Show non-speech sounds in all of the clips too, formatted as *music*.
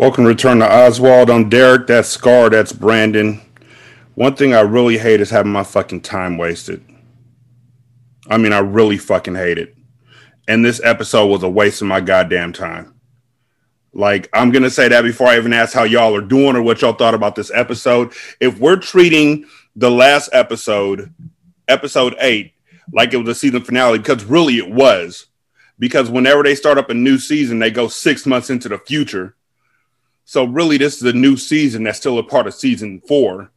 Welcome Return to Oswald. I'm Derek. That's Scar. That's Brandon. One thing I really hate is having my fucking time wasted. I mean, I really fucking hate it. And this episode was a waste of my goddamn time. Like, I'm going to say that before I even ask how y'all are doing or what y'all thought about this episode. If we're treating the last episode, episode eight, like it was a season finale, because really it was. Because whenever they start up a new season, they go six months into the future. So, really, this is a new season that's still a part of season four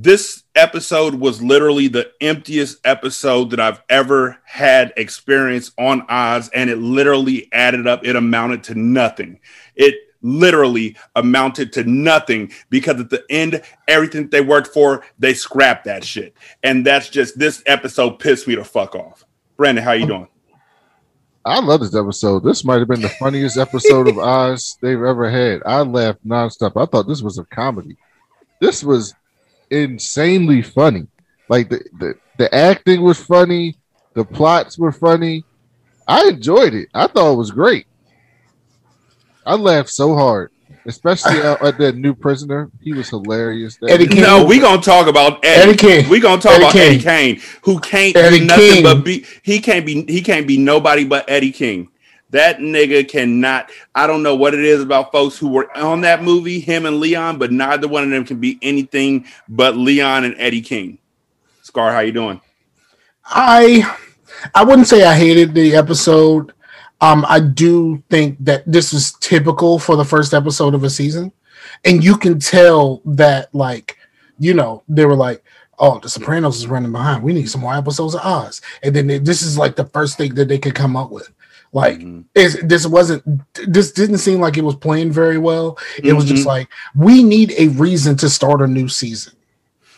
this episode was literally the emptiest episode that I've ever had experience on Oz, and it literally added up. It amounted to nothing. It literally amounted to nothing because at the end, everything they worked for, they scrapped that shit. And that's just this episode pissed me the fuck off. Brandon, how you doing? I love this episode. This might have been the funniest episode of *laughs* Oz they've ever had. I laughed nonstop. I thought this was a comedy. This was insanely funny. Like the, the the acting was funny, the plots were funny. I enjoyed it. I thought it was great. I laughed so hard, especially uh, at that new prisoner. He was hilarious. Eddie King. No, we gonna talk about Eddie. Eddie King. We gonna talk Eddie about King. Eddie King, who can't Eddie be nothing King. but be. He can't be. He can't be nobody but Eddie King. That nigga cannot. I don't know what it is about folks who were on that movie, him and Leon, but neither one of them can be anything but Leon and Eddie King. Scar, how you doing? I I wouldn't say I hated the episode. Um, I do think that this is typical for the first episode of a season, and you can tell that, like, you know, they were like, "Oh, The Sopranos is running behind. We need some more episodes of Oz," and then they, this is like the first thing that they could come up with. Like mm-hmm. this wasn't this didn't seem like it was playing very well. It mm-hmm. was just mm-hmm. like we need a reason to start a new season.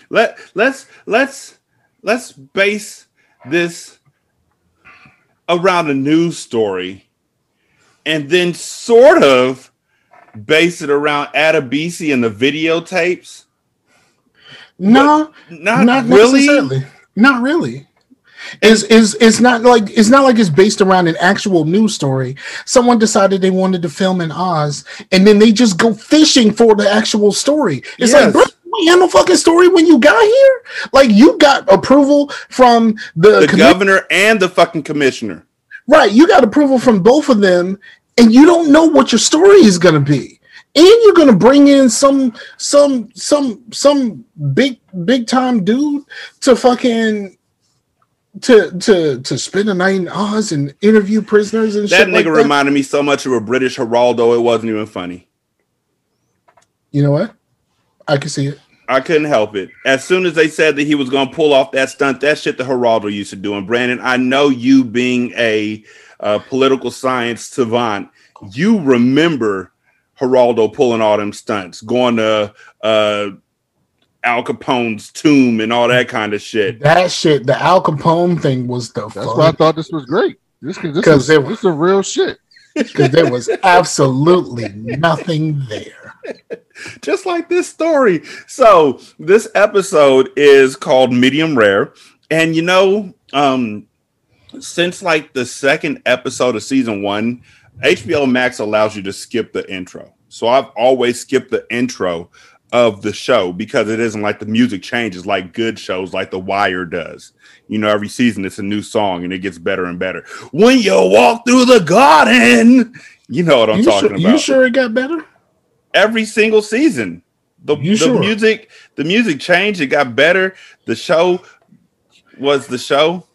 Let let's let's let's base this around a news story and then sort of base it around Adebisi and the videotapes. No, not, not really. Not really is is it's not like it's not like it's based around an actual news story. Someone decided they wanted to film in Oz, and then they just go fishing for the actual story. It's yes. like, bro, we had no fucking story when you got here. Like you got approval from the, the commi- governor and the fucking commissioner. Right, you got approval from both of them, and you don't know what your story is gonna be and you're gonna bring in some some some some big big time dude to fucking to to to spend a night in Oz and interview prisoners and that nigga like that. reminded me so much of a British Geraldo. It wasn't even funny. You know what? I can see it. I couldn't help it. As soon as they said that he was going to pull off that stunt, that shit the Geraldo used to do. And Brandon, I know you being a uh, political science savant, you remember Geraldo pulling all them stunts, going to uh, Al Capone's tomb and all that kind of shit. That shit, the Al Capone thing was the. That's fun. why I thought this was great. This because this, this is real shit. *laughs* Because there was absolutely nothing there. *laughs* Just like this story. So this episode is called Medium Rare, and you know, um, since like the second episode of season one, HBO Max allows you to skip the intro. So I've always skipped the intro of the show because it isn't like the music changes like good shows like The Wire does. You know, every season it's a new song and it gets better and better. When you walk through the garden, you know what I'm you talking sure, about. You sure it got better? Every single season. The, the sure? music, the music changed, it got better. The show was the show.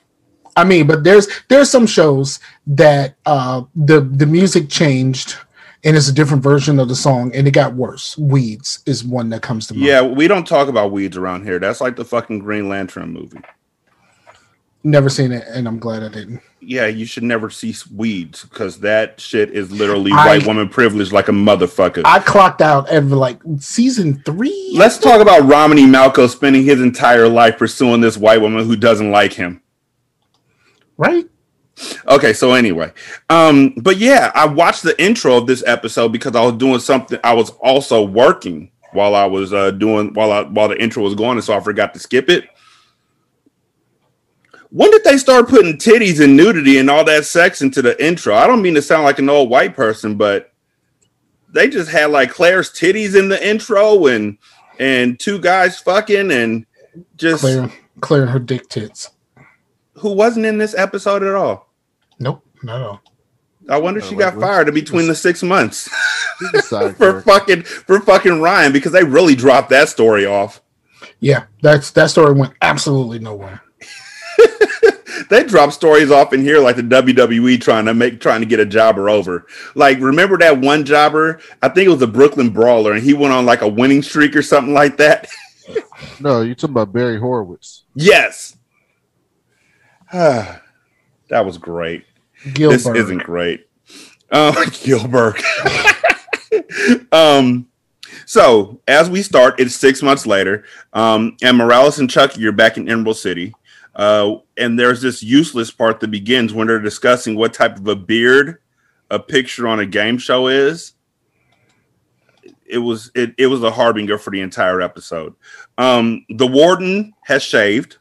I mean, but there's there's some shows that uh the the music changed and it's a different version of the song, and it got worse. Weeds is one that comes to mind. Yeah, we don't talk about weeds around here. That's like the fucking Green Lantern movie. Never seen it, and I'm glad I didn't. Yeah, you should never see weeds because that shit is literally I, white woman privilege like a motherfucker. I clocked out at like season three. Let's talk about Romany Malco spending his entire life pursuing this white woman who doesn't like him. Right? Okay, so anyway, um, but yeah, I watched the intro of this episode because I was doing something. I was also working while I was uh, doing while I while the intro was going, and so I forgot to skip it. When did they start putting titties and nudity and all that sex into the intro? I don't mean to sound like an old white person, but they just had like Claire's titties in the intro and and two guys fucking and just Claire, Claire her dick tits. who wasn't in this episode at all. Nope, not at all. I wonder if she uh, like, got fired in between the six months *laughs* She's a side for fucking for fucking Ryan because they really dropped that story off. Yeah, that's that story went absolutely nowhere. They drop stories off in here like the WWE trying to make trying to get a jobber over. Like remember that one jobber? I think it was a Brooklyn Brawler, and he went on like a winning streak or something like that. *laughs* No, you talking about Barry Horowitz. yes. *sighs* that was great. Gilbert. This isn't great. Uh, *laughs* Gilbert. *laughs* um, so as we start, it's six months later, um, and Morales and Chucky are back in Emerald City. Uh, and there's this useless part that begins when they're discussing what type of a beard a picture on a game show is. It was it, it was a harbinger for the entire episode. Um, the warden has shaved.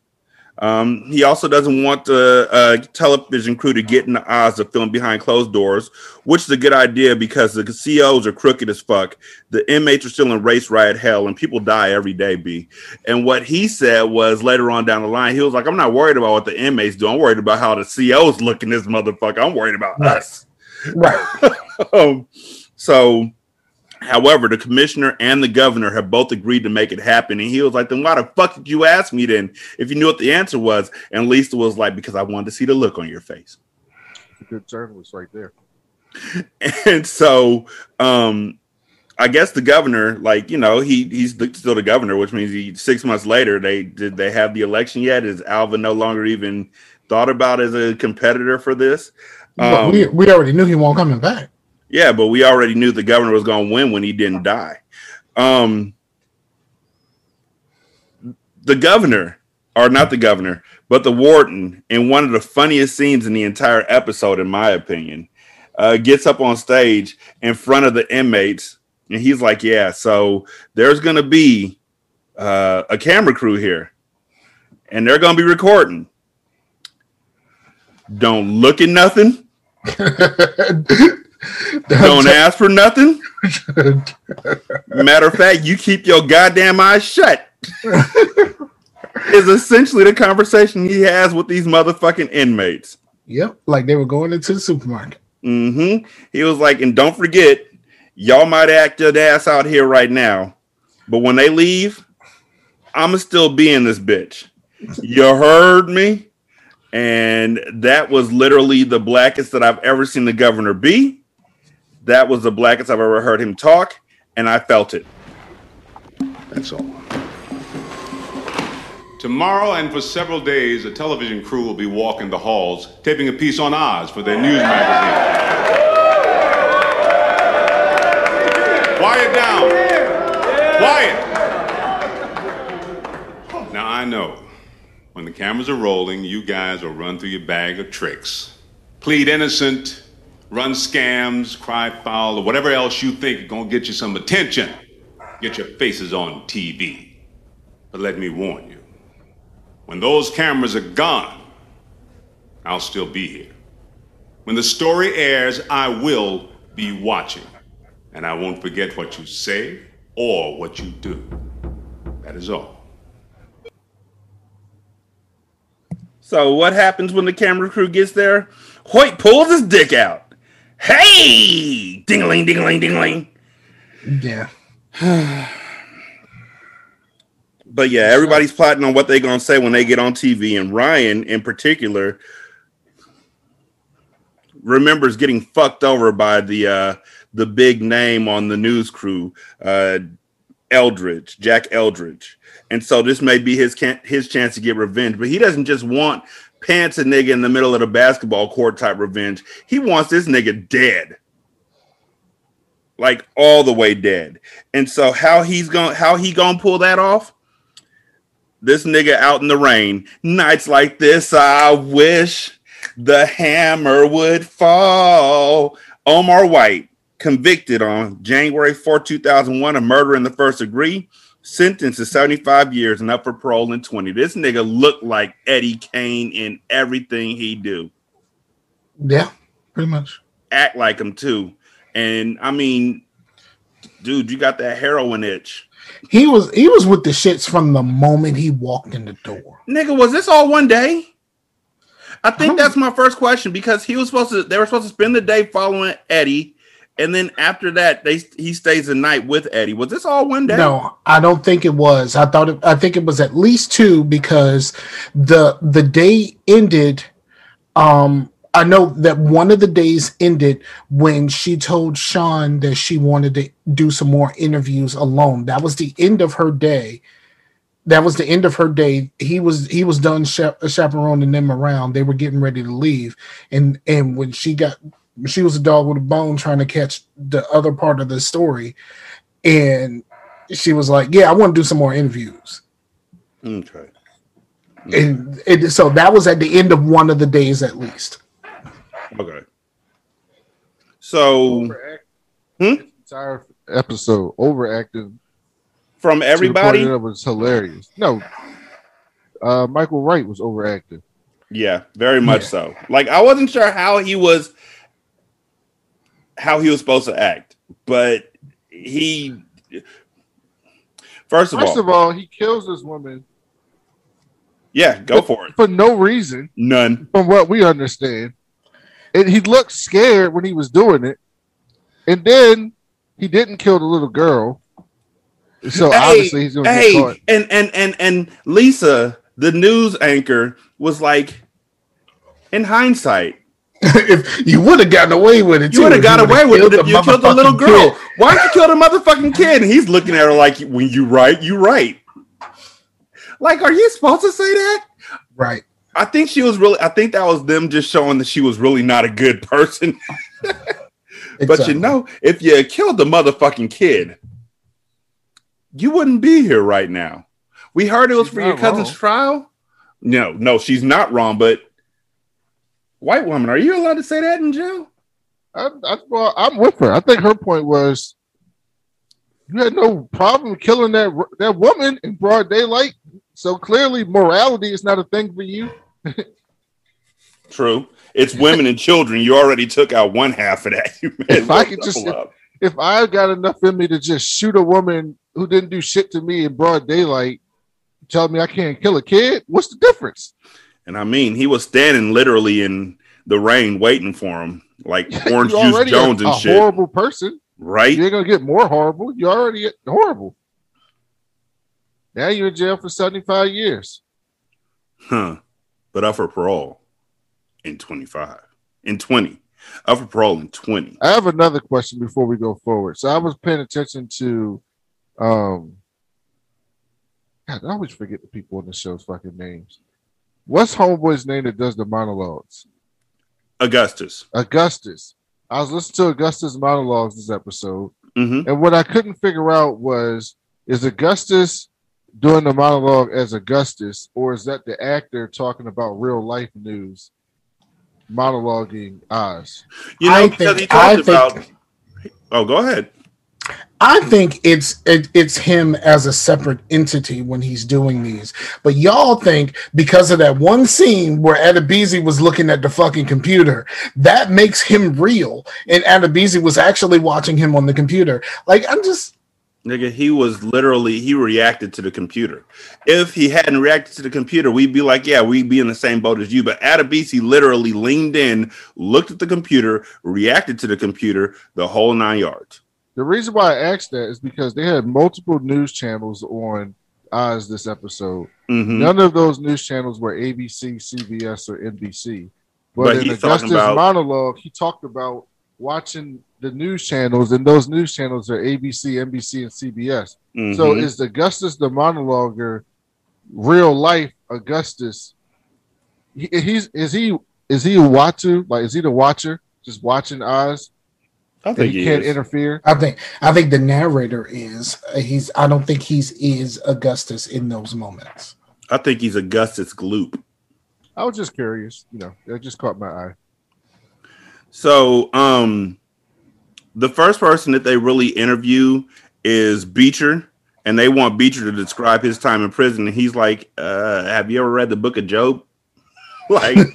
Um, he also doesn't want the uh, television crew to get in the eyes of film behind closed doors, which is a good idea because the COs are crooked as fuck. The inmates are still in race riot hell, and people die every day. B. And what he said was later on down the line, he was like, "I'm not worried about what the inmates do. I'm worried about how the COs look in this motherfucker. I'm worried about Right. us." right. *laughs* um, so, however, the commissioner and the governor have both agreed to make it happen. And he was like, then why the fuck did you ask me then if you knew what the answer was? And Lisa was like, because I wanted to see the look on your face. A good journalist right there. *laughs* And so, um, I guess the governor, like you know, he he's the, still the governor, which means he six months later they did they have the election yet? Is Alva no longer even thought about as a competitor for this? Um, we we already knew he won't coming back. Yeah, but we already knew the governor was going to win when he didn't die. Um, the governor, or not the governor, but the warden, in one of the funniest scenes in the entire episode, in my opinion, uh, gets up on stage in front of the inmates, and he's like, "Yeah, so there's going to be uh, a camera crew here, and they're going to be recording. Don't look at nothing." *laughs* Don't ask for nothing. Matter of fact, you keep your goddamn eyes shut. is essentially the conversation he has with these motherfucking inmates. yep, like they were going into the supermarket. Mm-hmm. He was like, and don't forget, y'all might act your ass out here right now, but when they leave, I'ma still be in this bitch. You heard me? And that was literally the blackest that I've ever seen the governor be. That was the blackest I've ever heard him talk, and I felt it. That's all. Tomorrow and for several days, a television crew will be walking the halls, taping a piece on Oz for their news magazine. Quiet down. Quiet. Now, I know when the cameras are rolling, you guys will run through your bag of tricks. Plead innocent, run scams, cry foul, or whatever else you think is going to get you some attention. Get your faces on TV. But let me warn you. When those cameras are gone, I'll still be here. When the story airs, I will be watching. And I won't forget what you say or what you do. That is all. So what happens when the camera crew gets there? Hoyt pulls his dick out. Hey! Dingling, dingling, dingling. Yeah. *sighs* But yeah, everybody's plotting on what they're gonna say when they get on TV, and Ryan in particular remembers getting fucked over by the uh the big name on the news crew, uh Eldridge, Jack Eldridge. And so this may be his can- his chance to get revenge, but he doesn't just want pants a nigga in the middle of the basketball court type revenge. He wants this nigga dead. Like all the way dead. And so how he's going how he going to pull that off? This nigga out in the rain. Nights like this I wish the hammer would fall. Omar White convicted on January 4, 2001 of murder in the first degree sentenced to 75 years and up for parole in 20. This nigga looked like Eddie King in everything he do. Yeah, pretty much. Act like him too. And I mean, dude, you got that heroin itch. He was he was with the shits from the moment he walked in the door. Nigga, was this all one day? I think that's my first question because he was supposed to. They were supposed to spend the day following Eddie, and then after that, they he stays the night with Eddie. Was this all one day? No, I don't think it was. I thought it, I think it was at least two because the the day ended. Um, I know that one of the days ended when she told Sean that she wanted to do some more interviews alone. That was the end of her day. That was the end of her day. He was he was done cha- chaperoning them around. They were getting ready to leave, and and when she got she was a dog with a bone trying to catch the other part of the story, and she was like, "Yeah, I want to do some more interviews." Okay. And it, so that was at the end of one of the days, at least. Okay. So Hmm? Entire episode overacting from everybody, point that was hilarious. No, uh, Michael Wright was overacting. yeah, very much Yeah. so. Like I wasn't sure how he was, how he was supposed to act, but he. First of First all, of all, he kills this woman yeah, go for it. for no reason, None. from what we understand. And he looked scared when he was doing it. And then he didn't kill the little girl. So obviously he's gonna hey, get caught. and and and and Lisa, the news anchor, was like, in hindsight, *laughs* if you would have gotten away with it, you would have got away with it if you killed the little girl. kid. Why did you kill the motherfucking kid? And he's looking at her like, when you right, you right. Like, are you supposed to say that? Right. I think she was really. I think that was them just showing that she was really not a good person. *laughs* But you know, if you killed the motherfucking kid, you wouldn't be here right now. We heard it was She's for your cousin's wrong. trial. No, no, she's not wrong. But white woman, are you allowed to say that in jail? I, I, well, I'm with her. I think her point was you had no problem killing that that woman in broad daylight. So clearly, morality is not a thing for you. *laughs* True. It's women and children. You already took out one half of that. *laughs* You If I well could just- double up. If I got enough in me to just shoot a woman who didn't do shit to me in broad daylight, tell me I can't kill a kid, what's the difference? And I mean, he was standing literally in the rain waiting for him, like *laughs* Orange Juice Jones a, and a shit. horrible person. right? You're gonna get more horrible. You're already horrible. Now you're in jail for 75 years. Huh. But up for parole in 25. In 20. Up for parole in 20. I have another question before we go forward. So I was paying attention to um God, I always forget the people in the show's fucking names. What's homeboy's name that does the monologues? Augustus. Augustus. I was listening to Augustus monologues this episode, hmm and what I couldn't figure out was is Augustus doing the monologue as Augustus, or is that the actor talking about real life news monologuing Oz? You know, I because think- he I talked think- about. Oh, go ahead. I think it's it, it's him as a separate entity when he's doing these. But y'all think because of that one scene where Adebisi was looking at the fucking computer, that makes him real, and Adebisi was actually watching him on the computer. Like I'm just Nigga, he was literally, he reacted to the computer. If he hadn't reacted to the computer, we'd be like, yeah, we'd be in the same boat as you. But Adebisi literally leaned in, looked at the computer, reacted to the computer, the whole nine yards. The reason why I asked that is because they had multiple news channels on Oz this episode. Mhm. None of those news channels were ABC, CBS, or NBC. But, But in Augustus' about- monologue, he talked about watching the news channels, and those news channels are ABC, NBC, and CBS. So Mhm. is Augustus the monologuer real life Augustus? He, he's is he is he a watcher? Like is he the watcher just watching Oz I think he he can't is. interfere? I think I think the narrator is uh, he's I don't think he's is Augustus in those moments. I think he's Augustus Gloop. I was just curious, you know, that just caught my eye. So, um, the first person that they really interview is Beecher, and they want Beecher to describe his time in prison. And he's like, uh, "Have you ever read the Book of Job?" *laughs* like, *laughs* *laughs*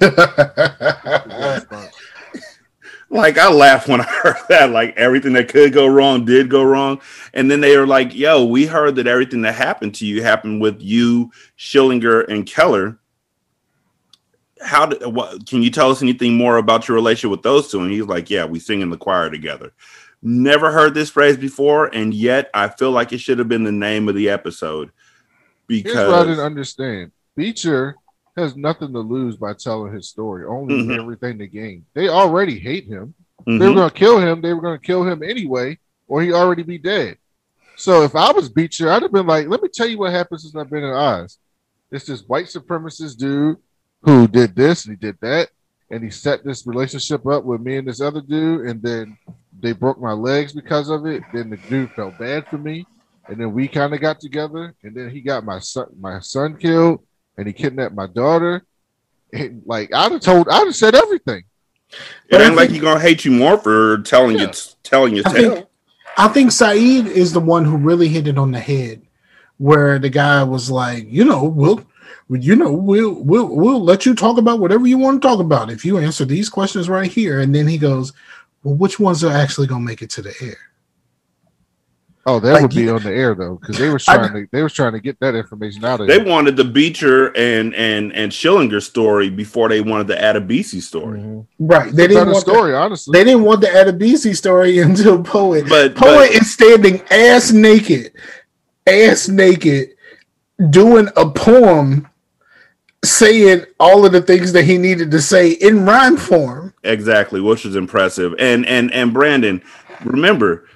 like I laughed when *laughs* I heard that. Like everything that could go wrong did go wrong, and then they were like, "Yo, we heard that everything that happened to you happened with you, Schillinger, and Keller." How did, what, can you tell us anything more about your relationship with those two? And he's like, "Yeah, we sing in the choir together." Never heard this phrase before, and yet I feel like it should have been the name of the episode because Here's what I didn't understand. Beecher has nothing to lose by telling his story, only Mhm. everything to gain. They already hate him. They were Mhm. going to kill him. They were going to kill him anyway, or he already be dead. So if I was Beecher, I'd have been like, let me tell you what happened since I've been in Oz. It's this white supremacist dude who did this and he did that, and he set this relationship up with me and this other dude, and then they broke my legs because of it. Then the dude felt bad for me, and then we kind of got together, and then he got my son, my son killed, and he kidnapped my daughter. And like I'd have told, I'd have said everything. it But I ain't like think- he's gonna hate you more for telling Yeah. you telling your I tale. think I think Said is the one who really hit it on the head, where the guy was like, you know, we'll, you know, we'll we'll we'll let you talk about whatever you want to talk about if you answer these questions right here. And then he goes, well, which ones are actually gonna make it to the air? Oh, that Like, would be you- on the air though, because they were I- trying to they was trying to get that information out of They him. wanted the Beecher and and and Schillinger story before they wanted the Adebisi story. Mhm. Right? They Better didn't want story, honestly. The, they didn't want the Adebisi story *laughs* until Poet. But, Poet but is standing ass naked, ass naked, doing a poem, saying all of the things that he needed to say in rhyme form. exactly, which is impressive. And and and Brandon, remember,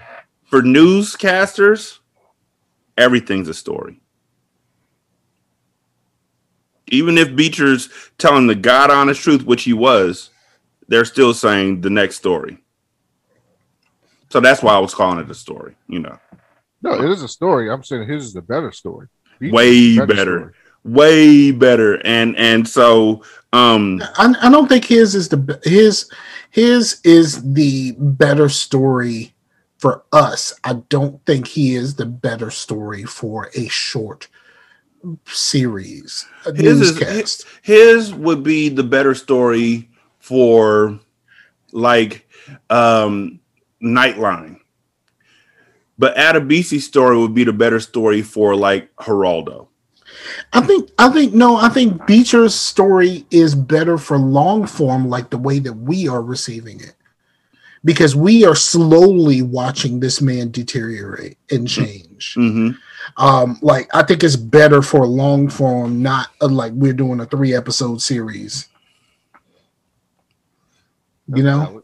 for newscasters, everything's a story. Even if Beecher's telling the God honest truth, which he was, they're still saying the next story. So that's why I was calling it a story, you know. no, it is a story. I'm saying his is the better story. Beach is Way the better. story. Way better. And and so um I, I don't think his is the his his is the better story for us. I don't think he is the better story for a short series, a His is- newscast. his would be the better story for like um Nightline. But Adebisi's story would be the better story for like Geraldo. I think I think no, I think Beecher's story is better for long form, like the way that we are receiving it. Because we are slowly watching this man deteriorate and change. hmm Um, like I think it's better for long form, not uh, like we're doing a three episode series. You know,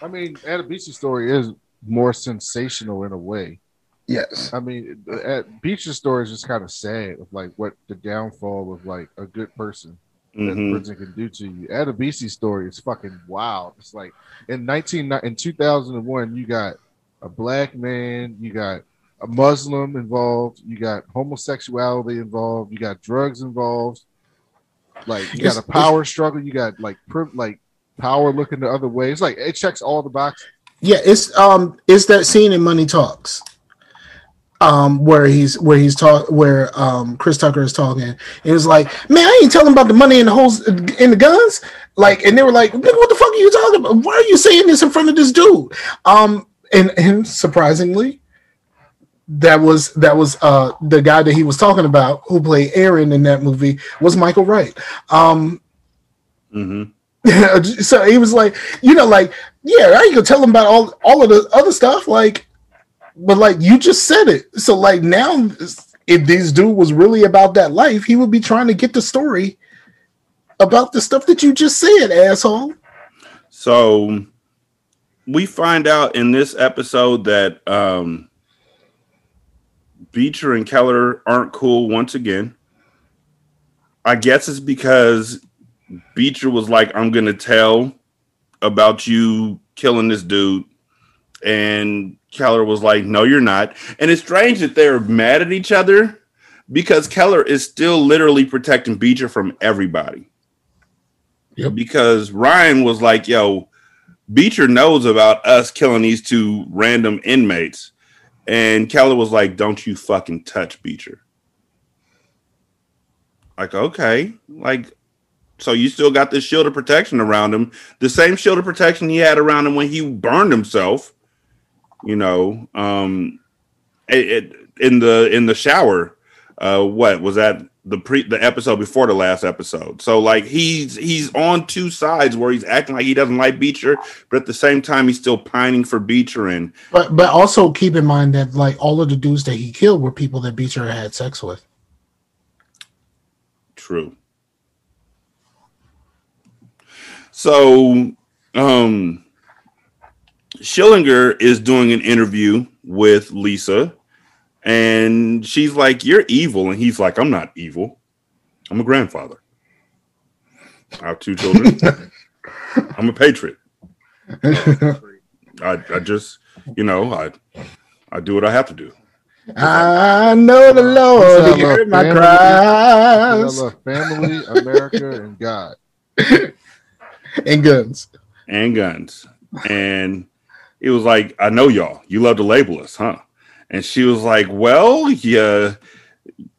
I mean, Adebisi story is more sensational in a way. yes, I mean, at Beecher's story is just kind of sad of like what the downfall of like a good person that hmm prison can do to you. Adebisi's story is fucking wild. It's like in nineteen in two thousand and one, you got a black man, you got a Muslim involved, you got homosexuality involved, you got drugs involved, like you got a power struggle, you got like like power looking the other way. It's like it checks all the boxes. yeah. It's um, it's that scene in Money Talks, um, where he's where he's talk where um Chris Tucker is talking. It was like, man, I ain't telling about the money and the holes in the guns. Like, and they were like, what the fuck are you talking about? Why are you saying this in front of this dude? Um, and and surprisingly, that was that was uh the guy that he was talking about who played Aaron in that movie was Michael Wright. Um, hmm *laughs* so he was like, you know, like, yeah, I ain't gonna tell him about all all of the other stuff, like, but like you just said it. So like now, if this dude was really about that life, he would be trying to get the story about the stuff that you just said, asshole. So we find out in this episode that um Beecher and Keller aren't cool once again. I guess it's because Beecher was like, I'm gonna tell about you killing this dude. And Keller was like, No, you're not. And it's strange that they're mad at each other because Keller is still literally protecting Beecher from everybody. Yep. Because Ryan was like, Yo, Beecher knows about us killing these two random inmates. And Keller was like, Don't you fucking touch Beecher. Like, okay. Like, So you still got this shield of protection around him, the same shield of protection he had around him when he burned himself. You know, um, it, it in the in the shower. Uh, what was that? The pre the episode before the last episode. So like he's he's on two sides where he's acting like he doesn't like Beecher, but at the same time he's still pining for Beecher and But but also keep in mind that like all of the dudes that he killed were people that Beecher had sex with. True. So, um, Schillinger is doing an interview with Lisa, and she's like, You're evil. And he's like, I'm not evil. I'm a grandfather. I have two children. *laughs* I'm a patriot. *laughs* I, I just, you know, I I do what I have to do. I know the Lord He said, he "I heard love my family. I cries love family, America, and God. *laughs* and guns. and guns. And it was like, I know y'all. You love to label us, huh? And she was like, Well, yeah,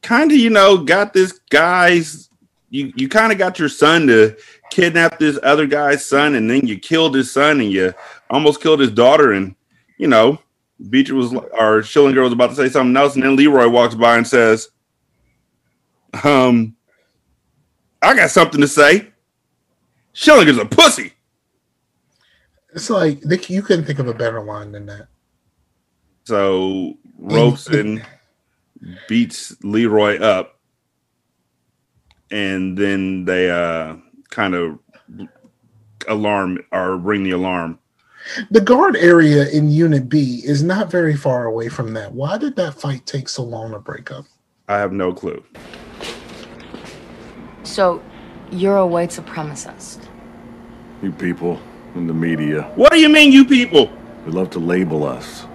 kind of, you know, got this guy's you you kind of got your son to kidnap this other guy's son, and then you killed his son and you almost killed his daughter, and you know, Beecher was or Schillinger was about to say something else, and then Leroy walks by and says, Um, I got something to say. Schillinger's a pussy. It's like they, you couldn't think of a better line than that. So Robson beats Leroy up, and then they uh kind of alarm or ring the alarm. The guard area in Unit B is not very far away from that. Why did that fight take so long to break up? I have no clue. So, you're a white supremacist. You people in the media, What do you mean, you people? they love to label us.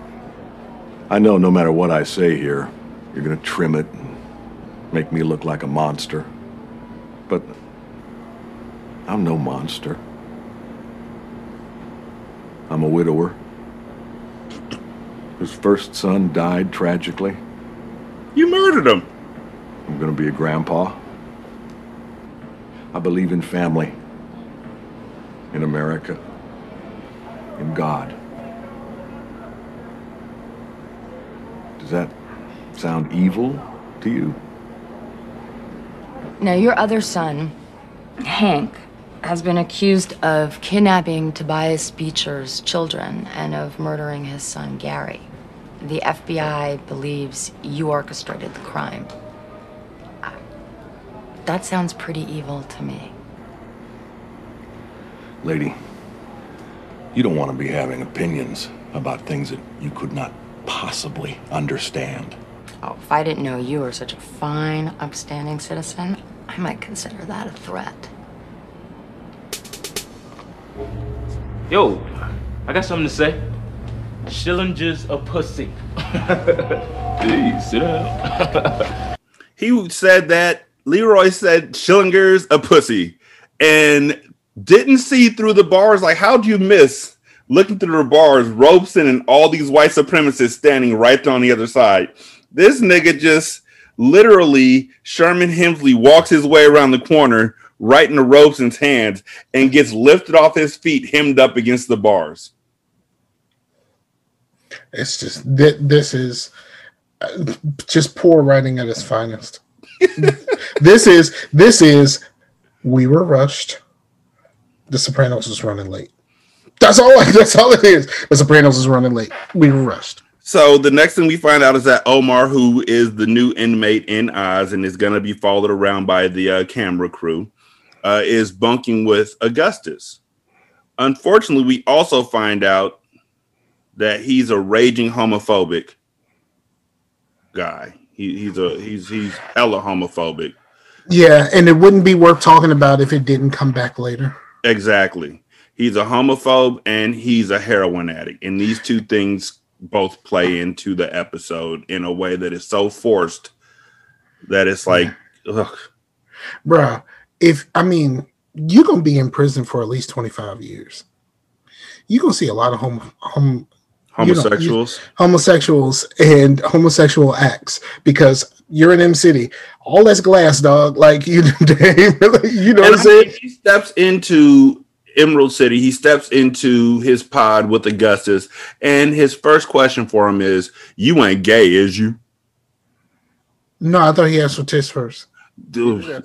I know no matter what I say here, you're gonna trim it and make me look like a monster. But I'm no monster. I'm a widower whose first son died tragically. You murdered him. I'm gonna be a grandpa. I believe in family, in America, in God. Does that sound evil to you? Now, your other son, Hank, has been accused of kidnapping Tobias Beecher's children and of murdering his son, Gary. The FBI believes you orchestrated the crime. Uh, That sounds pretty evil to me. Lady, you don't want to be having opinions about things that you could not possibly understand. Oh, if I didn't know you were such a fine, upstanding citizen, I might consider that a threat. Yo, I got something to say. Schillinger's a pussy. *laughs* hey, sit down. *laughs* He said that Leroy said Schillinger's a pussy and didn't see through the bars. Like, how'd you miss looking through the bars, Robson and all these white supremacists standing right on the other side? This nigga just literally Sherman Hemsley walks his way around the corner right in into Robson's hands and gets lifted off his feet, hemmed up against the bars. It's just th- this is uh, just poor writing at its finest. *laughs* this is this is we were rushed. The Sopranos was running late. That's all. *laughs* That's all it is. The Sopranos is running late. We rushed. So the next thing we find out is that Omar, who is the new inmate in Oz and is going to be followed around by the uh, camera crew, uh, is bunking with Augustus. Unfortunately, we also find out that he's a raging homophobic guy. He, he's a he's he's hella homophobic. Yeah, and it wouldn't be worth talking about if it didn't come back later. Exactly. He's a homophobe and he's a heroin addict, and these two things both play into the episode in a way that is so forced that it's like, ugh. Bruh, if I mean you're gonna be in prison for at least 25 years. You're gonna see a lot of hom- hom- Homosexuals. homosexuals and homosexual acts because you're in Em City. All that's glass, dog. Like you, *laughs* you know what I'm saying? he steps into Emerald City. He steps into his pod with Augustus, and his first question for him is, "You ain't gay, is you?" No, I thought he asked for tits first. Dude,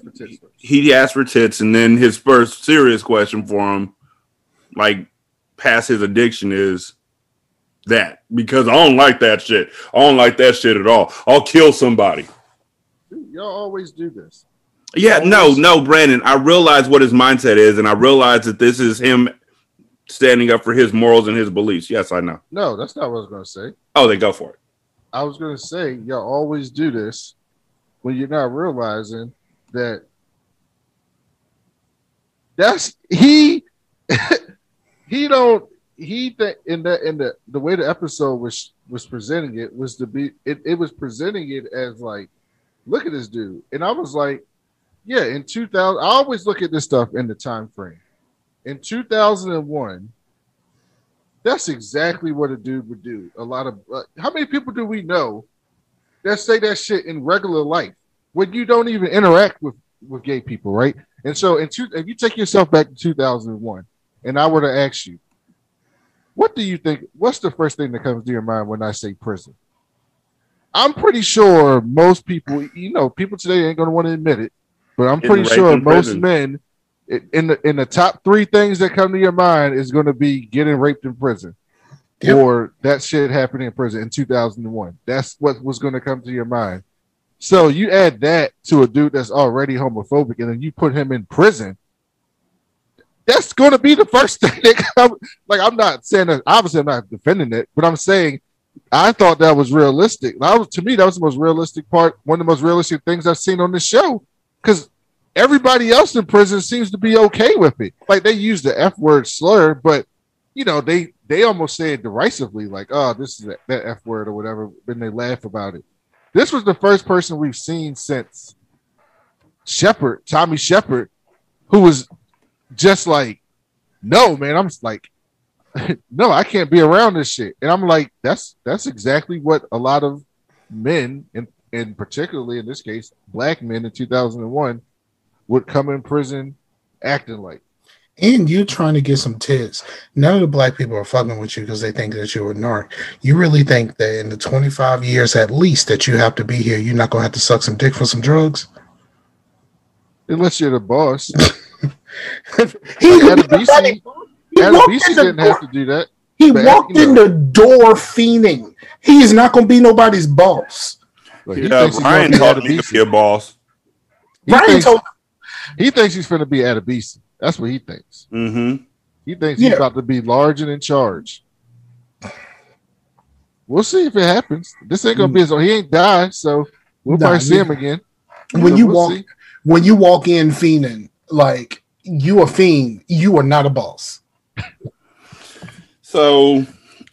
he asked for tits, and then his first serious question for him, like past his addiction, is that because I don't like that shit. I don't like that shit at all. I'll kill somebody. Y'all always do this. Yeah, no, no, Brandon. I realize what his mindset is, and I realize that this is him standing up for his morals and his beliefs. Yes, I know. No, that's not what I was going to say. Oh, they go for it. I was going to say y'all always do this when you're not realizing that that's he *laughs* he don't he th- in the in the the way the episode was was presenting it was to be it, it was presenting it as like look at this dude and I was like yeah in 2000 I always look at this stuff in the time frame in 2001 that's exactly what a dude would do a lot of uh, how many people do we know that say that shit in regular life when you don't even interact with with gay people, right? And so, in two, if you take yourself back to 2001, and I were to ask you, what do you think? What's the first thing that comes to your mind when I say prison? I'm pretty sure most people, you know, people today ain't going to want to admit it, but I'm pretty sure most prison. men in the in the top three things that come to your mind is going to be getting raped in prison. Yep. Or that shit happening in prison in 2001. That's what was going to come to your mind. So you add that to a dude that's already homophobic, and then you put him in prison. That's going to be the first *laughs* thing that comes. Like I'm not saying that. Obviously, I'm not defending it, but I'm saying I thought that was realistic. That was to me that was the most realistic part. One of the most realistic things I've seen on this show because everybody else in prison seems to be okay with it. Like they use the F word slur, but you know they they almost say it derisively, like "oh, this is that, that F word" or whatever. Then they laugh about it. This was the first person we've seen since Shepard, Tommy Shepard, who was just like, "No, man," I'm like, *laughs* "No, I can't be around this shit." And I'm like, "That's that's exactly what a lot of men, and and particularly in this case, black men in 2001, would come in prison acting like." And you're trying to get some tits. None of the black people are fucking with you because they think that you're a narc. You really think that in the 25 years at least that you have to be here, you're not gonna have to suck some dick for some drugs? Unless you're the boss. *laughs* He, Adebisi, he walked Adebisi in the didn't have to do that. He But, walked you in know. the door fiending. He is not going to be nobody's boss. Like, he Yeah, thinks he's Brian told be me to be a boss. He Brian thinks, told he thinks he's going to be Adebisi. That's what he thinks. Mm-hmm. He thinks he's Yeah. about to be large and in charge. We'll see if it happens. This ain't gonna be so he ain't died, so we'll Nah, probably see you- him again. when So you we'll walk see. when you walk in fiending, like you a fiend, you are not a boss. *laughs* So, he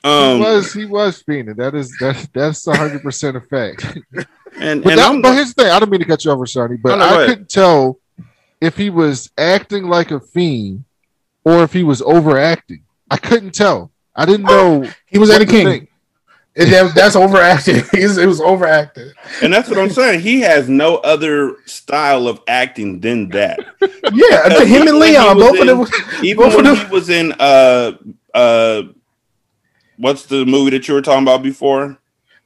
um, was he was fiending. That is that that's hundred percent a fact. *laughs* and But, and that, I'm but here's the thing: I don't mean to cut you off, Rashani, but No, no, I couldn't tell if he was acting like a fiend or if he was overacting. I couldn't tell. I didn't know. He was what Eddie to King. That, that's overacting. *laughs* It was overacted. and that's what I'm saying. He has no other style of acting than that. Yeah, Because him and Leon, both of them. Even when them. he was in uh uh, what's the movie that you were talking about before?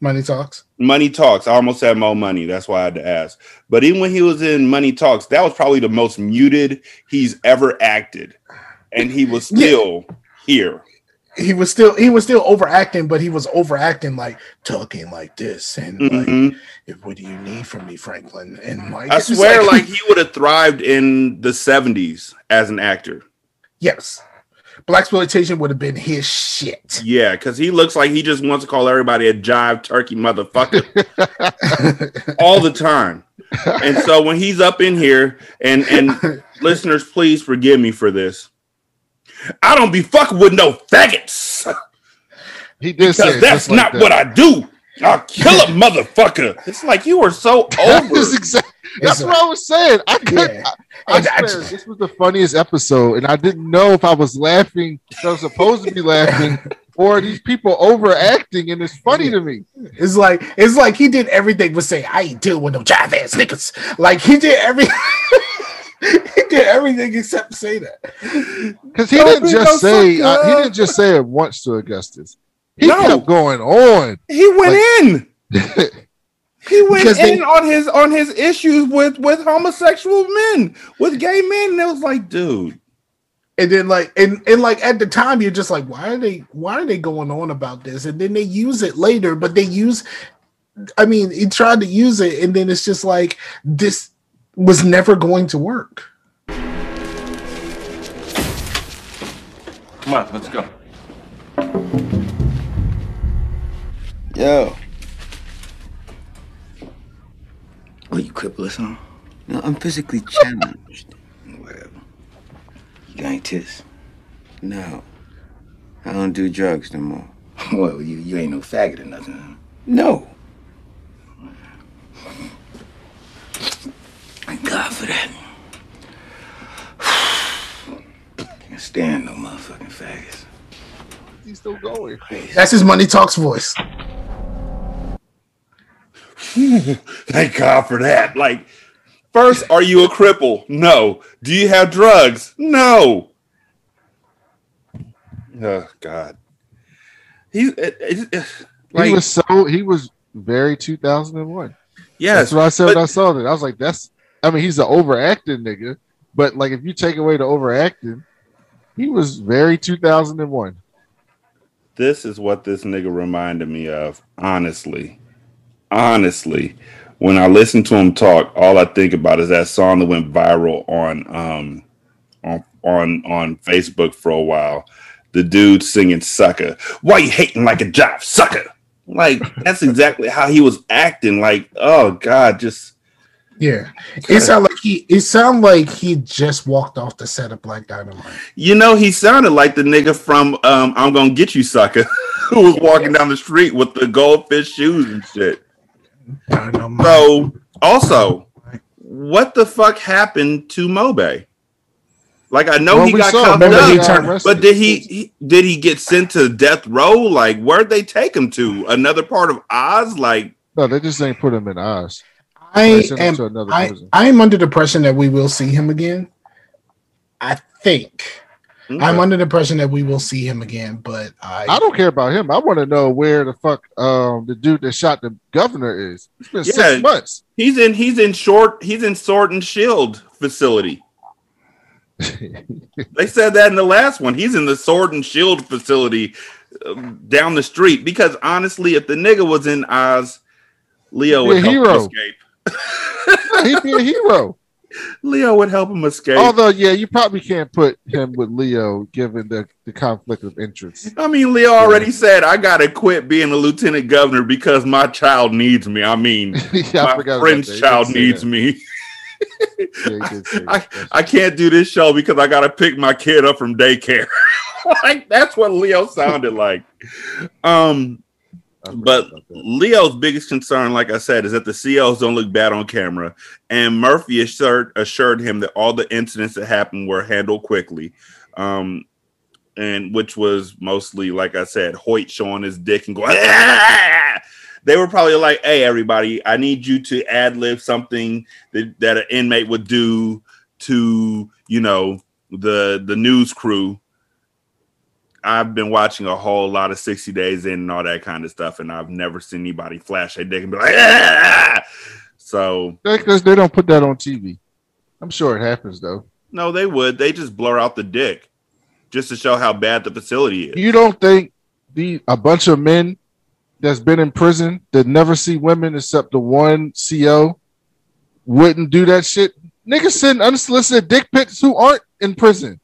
Money talks. Money Talks. I almost said Mo Money. That's why I had to ask. But even when he was in Money Talks, that was probably the most muted he's ever acted, and he was Yeah. still here. He was still he was still overacting, but he was overacting like talking like this and like, Mhm. "What do you need from me, Franklin?" And like, I swear, like he would have thrived in the '70s as an actor. yes, black exploitation would have been his shit. Yeah, because he looks like he just wants to call everybody a jive turkey motherfucker *laughs* all the time. And so when he's up in here, and and *laughs* listeners, please forgive me for this. I don't be fucking with no faggots He did because that's like not that. what I do. I'll kill a *laughs* motherfucker. It's like you were so *laughs* That over. is exactly. That's what I was saying. I could. Yeah. I, I I swear, just- this was the funniest episode, and I didn't know if I was laughing. I was supposed to be laughing, *laughs* or these people overacting, and it's funny to me. It's like it's like he did everything but say, I ain't dealing with no jive ass niggas. Like he did every he did everything except say that. Because he Don't didn't just say uh, he didn't just say it once to Augustus. He No. kept going on. He went in. *laughs* He went Because they- in on his on his issues with with homosexual men, with gay men. And it was like, dude, And then like and, and like at the time you're just like, why are they why are they going on about this? And then they use it later, but they use I mean, he tried to use it, and then it's just like this was never going to work. Come on, let's go. Yo. What, you cripple or something? No, I'm physically challenged. Whatever. You got any tits? No. I don't do drugs no more. *laughs* well, you, you ain't no faggot or nothing. No. Thank God for that. *sighs* Can't stand no motherfucking faggots. He's still going. That's his money talks voice. *laughs* thank God for that. Like, first, are you a cripple? No. Do you have drugs? No. Oh God. He's it, it, it- like he was so he was very 2001. yes, That's what I said but- when I saw that. I was like, that's I mean, he's an overacting nigga, but like if you take away the overacting, he was very 2001. this is what this nigga reminded me of. Honestly, honestly, when I listen to him talk, all I think about is that song that went viral on um on on on Facebook for a while. The dude singing "sucker." Why you hating like a jive sucker? Like that's exactly how he was acting. Like, oh god, just Yeah, it sounded like he. It sounded like he just walked off the set of Black Dynamite. you know, he sounded like the nigga from um, "I'm Gonna Get You, Sucker," *laughs* who was walking down the street with the goldfish shoes and shit. Dynamite. So, also, what the fuck happened to Mobe? Like, I know Well, he got saw up, he but did he, he did he get sent to death row? Like, where'd they take him to? Another part of Oz? Like, No, they just ain't put him in Oz. I They sent him am. to another I. I am under the impression that we will see him again. I think I'm under the impression that we will see him again, but I, I don't care about him. I want to know where the fuck um the dude that shot the governor is. It's been Yeah. six months. he's in he's in short he's in Sword and Shield facility. *laughs* They said that in the last one. He's in the Sword and Shield facility um, down the street. Because honestly, if the nigga was in Oz, Leo would help him hero. escape. He'd be a hero. Leo would help him escape. Although, yeah, you probably can't put him with Leo given the, the conflict of interest. I mean, Leo already said I gotta quit being a lieutenant governor because my child needs me. I mean, *laughs* yeah, I my friend's child needs that. me. Yeah, he did say *laughs* I. I can't do this show because I gotta pick my kid up from daycare. *laughs* like that's what Leo sounded like. Um, but. Leo's biggest concern, like I said, is that the COs don't look bad on camera. And Murphy assured assured him that all the incidents that happened were handled quickly. Um, and which was mostly, like I said, Hoyt showing his dick and going, "Ah!" they were probably like, Hey, everybody, I need you to ad lib something that, that an inmate would do to, you know, the the news crew I've been watching a whole lot of 60 Days In and all that kind of stuff, and I've never seen anybody flash a dick and be like, "Ah!" so Because they don't put that on TV. I'm sure it happens though. no, they would. They just blur out the dick just to show how bad the facility is. You don't think the a bunch of men that's been in prison that never see women except the one CO wouldn't do that shit? Niggas send unsolicited dick pics who aren't in prison.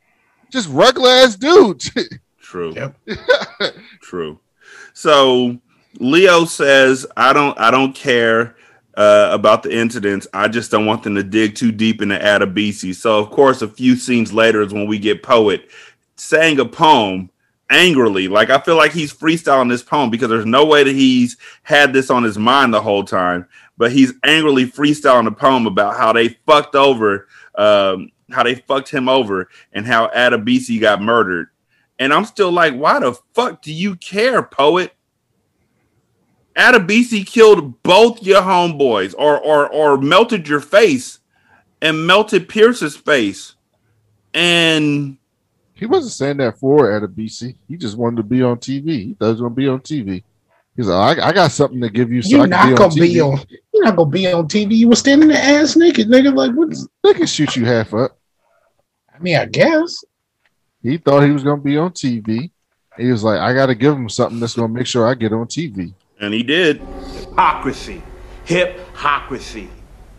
Just regular ass dudes. *laughs* True. Yep. *laughs* True. So Leo says, I don't I don't care uh, about the incidents. I just don't want them to dig too deep into Adebisi. So of course a few scenes later is when we get Poet saying a poem angrily. Like I feel like he's freestyling this poem because there's no way that he's had this on his mind the whole time. But he's angrily freestyling a poem about how they fucked over um, how they fucked him over and how Adebisi got murdered. And I'm still like, why the fuck do you care, poet? Adebisi killed both your homeboys or or or melted your face and melted Pierce's face. And He wasn't saying that for Adebisi. He just wanted to be on TV. He thought he was gonna be on TV. He's like, I, I got something to give you. So You're can not be gonna on be TV. on. You're not gonna be on TV. You were standing there ass naked, nigga. Like what? They can shoot you half up. I mean, I guess. He thought he was gonna be on TV. He was like, I got to give him something that's gonna make sure I get on TV. and he did. Hypocrisy. Hypocrisy.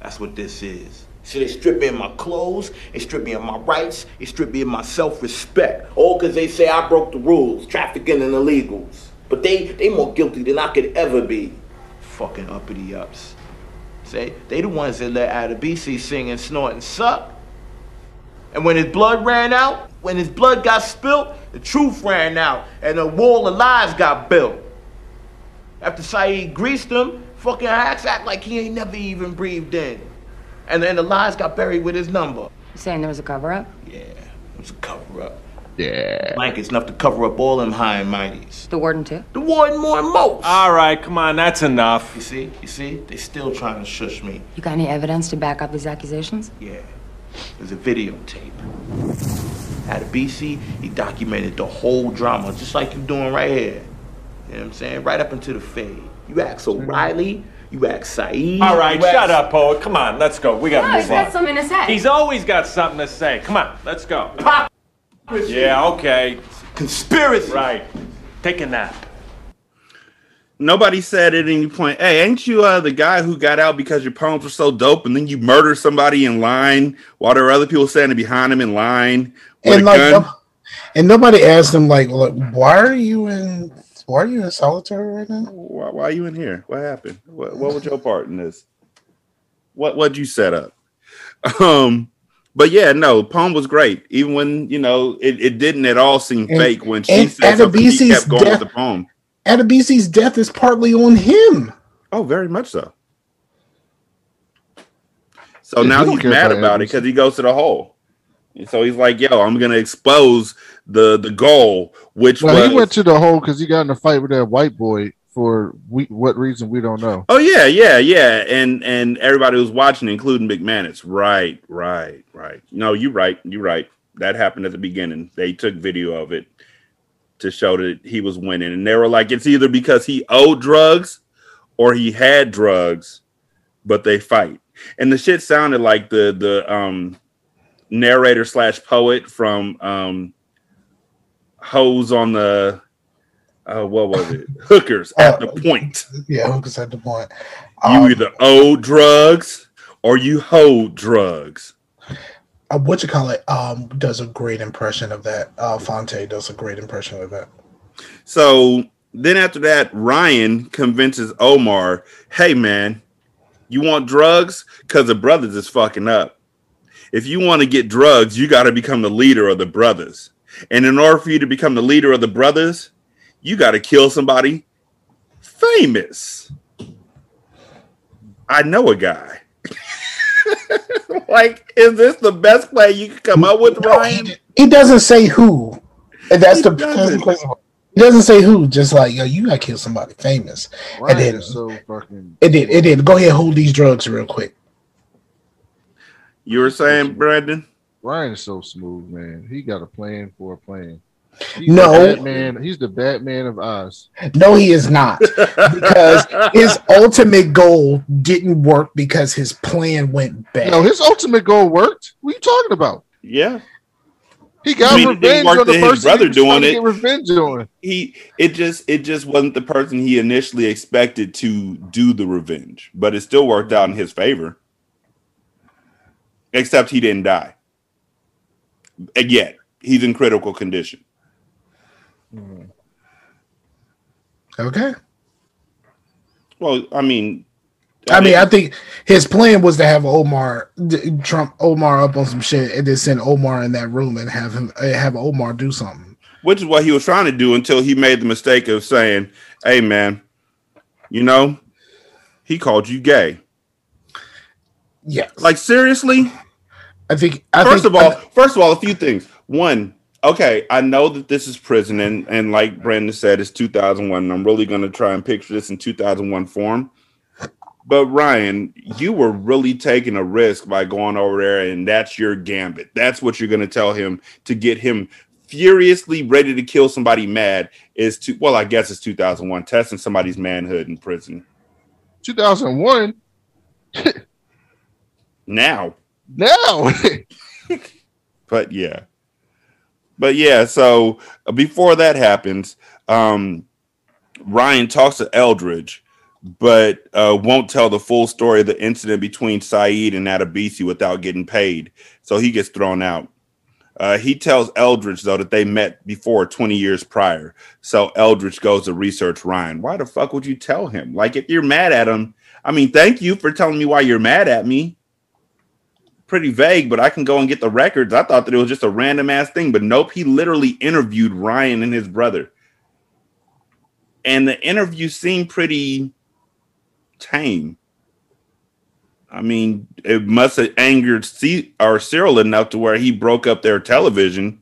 That's what this is. So they strip me of my clothes, they strip me of my rights, they strip me of my self-respect. All because they say I broke the rules, trafficking and illegals. But they they more guilty than I could ever be. Fucking uppity ups. Say, they the ones that let Adebisi sing and snort and suck. And when his blood ran out, when his blood got spilt, the truth ran out, and a wall of lies got built. After Said greased him, fucking Hacks act like he ain't never even breathed in. And then the lies got buried with his number. You saying there was a cover up? Yeah, it was a cover up. Yeah. Blankets enough to cover up all them high and mighties. The warden too? The warden more and most. All right, come on, that's enough. You see, you see, they still trying to shush me. You got any evidence to back up these accusations? Yeah, there's a videotape. Adebisi, he documented the whole drama, just like you're doing right here. You know what I'm saying? Right up into the fade. You ask O'Reilly, you ask Said. All right, you ask- shut up, poet. Come on, let's go. We gotta No, move he's got on. something to say. He's always got something to say. Come on, let's go. Hypocrisy. Yeah, okay. Conspiracy. Right. Take a nap. Nobody said at any point, hey, ain't you uh, the guy who got out because your poems were so dope and then you murdered somebody in line while there were other people standing behind him in line with and a like, gun? no- and nobody asked him like, look, why are you in? Why are you in solitary right now? Why, why are you in here? What happened? What, what was your part in this? What what'd you set up? *laughs* Um, but yeah, no, poem was great. Even when you know it, it didn't at all seem And- fake when she said something, he kept going death- with the poem. Adebisi's death is partly on him. Oh, very much so. So Yeah, now he he's mad about about it because he goes to the hole. And so he's like, "Yo, I'm gonna expose the the goal, which Well, was he went to the hole because he got in a fight with that white boy for we, what reason we don't know. Oh yeah, yeah, yeah, and and everybody was watching, including McManus. Right, right, right. No, you're right. You're right. That happened at the beginning. They took video of it to show that he was winning, and they were like, it's either because he owed drugs or he had drugs, but they fight. And the shit sounded like the the um narrator slash poet from um Hose on the uh what was it? *laughs* Hookers at the point. Yeah, hookers at the point. You Um, either owe drugs or you hold drugs. Uh, what you call it? Um, does a great impression of that. Uh, Fonte does a great impression of that. So then after that, Ryan convinces Omar, hey man, you want drugs? Because the brothers is fucking up. If you want to get drugs, you got to become the leader of the brothers. And in order for you to become the leader of the brothers, you got to kill somebody famous. I know a guy. *laughs* like, is this the best play you could come up with, No, Ryan? he, he doesn't say who. And that's He the doesn't. place. He doesn't say who. Just like yo, you gotta kill somebody famous. Ryan then- is so fucking. It did. It did. Go ahead, hold these drugs real quick. You were saying, Brandon? Ryan is so smooth, man. He got a plan for a plan. He's No. the Batman. He's the Batman of Oz. No, he is not. because his ultimate goal didn't work because his plan went bad. No, his ultimate goal worked. What are you talking about? Yeah. He got I mean, revenge on the to his person brother he was trying doing to it. Get revenge on. he it just it just wasn't the person he initially expected to do the revenge but it still worked out in his favor except he didn't die and yet he's in critical condition Mm. Okay. well i mean I mean, I think his plan was to have Omar Trump Omar up on some shit and then send Omar in that room and have him have Omar do something. which is what he was trying to do until he made the mistake of saying hey man you know he called you gay Yes. like seriously I think I first think, of all, first of all, a few things. One, okay, I know that this is prison, and, and like Brandon said, it's 2001. And I'm really going to try and picture this in 2001 form. But Ryan, you were really taking a risk by going over there, and that's your gambit. That's what you're going to tell him to get him furiously ready to kill somebody mad. Is to well, I guess it's 2001 testing somebody's manhood in prison. 2001. *laughs* Now, now. *laughs* but yeah but yeah so uh, before that happens um ryan talks to eldridge but uh won't tell the full story of the incident between said and adebisi without getting paid. So he gets thrown out. Uh, he tells eldridge though that they met before 20 years prior. So eldridge goes to research ryan. Why the fuck would you tell him? Like if you're mad at him i mean thank you for telling me why you're mad at me pretty vague, but I can go and get the records. I thought that it was just a random ass thing, but nope, he literally interviewed Ryan and his brother. And the interview seemed pretty tame. I mean, it must have angered C- or Cyril enough to where he broke up their television.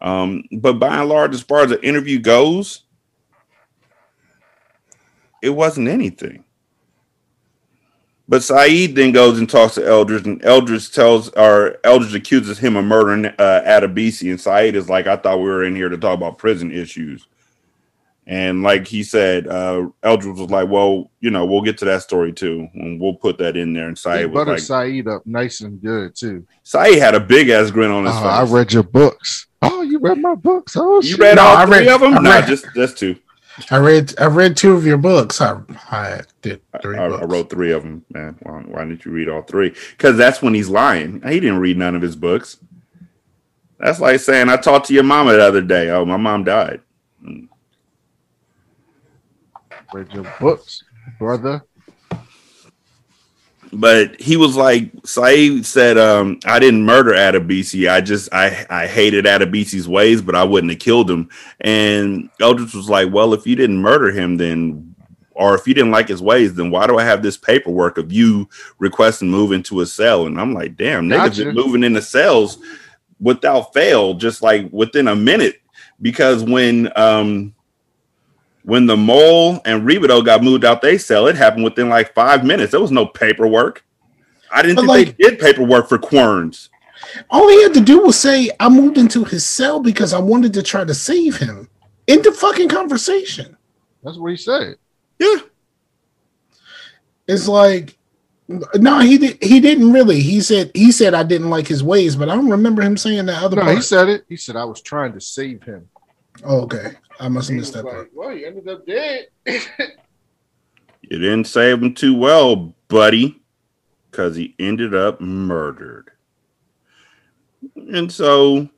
Um, but by and large, as far as the interview goes, it wasn't anything. But Said then goes and talks to Eldridge, and Eldridge tells, or Eldridge accuses him of murdering uh, Adebisi, and Said is like, "I thought we were in here to talk about prison issues." And like he said, uh, Eldridge was like, "Well, you know, we'll get to that story too, and we'll put that in there." And Said was like, Said up nice and good too. Said had a big ass grin on his Oh, face. I read your books. Oh, you read my books. Oh, you shit. read No, all I three read- of them? I No, read- just just two. I read I read two of your books. I I did three I, books. I wrote three of them, man. Why, why didn't you read all three? Because that's when he's lying. He didn't read none of his books. That's like saying I talked to your mama the other day. Oh, my mom died. read your books, brother. But he was like, Saeed said, um, I didn't murder Adebisi. I just I I hated Adebisi's ways, but I wouldn't have killed him. And Eldridge was like, Well, if you didn't murder him, then or if you didn't like his ways, then why do I have this paperwork of you requesting move into a cell? And I'm like, damn, niggas Gotcha. been moving into cells without fail, just like within a minute. Because when um when the mole and Rebadow got moved out they cell, it happened within like five minutes. There was no paperwork. I didn't But, think like- they did paperwork for Querns. All he had to do was say, "I moved into his cell because I wanted to try to save him." End the fucking conversation. That's what he said. Yeah. It's like, no, he did. He didn't really. He said he said I didn't like his ways, but I don't remember him saying that other No, part. he said it. He said I was trying to save him. oh, okay, I must have He missed that like, part. well, he ended up dead. *laughs* You didn't save him too well, buddy, because he ended up murdered. And so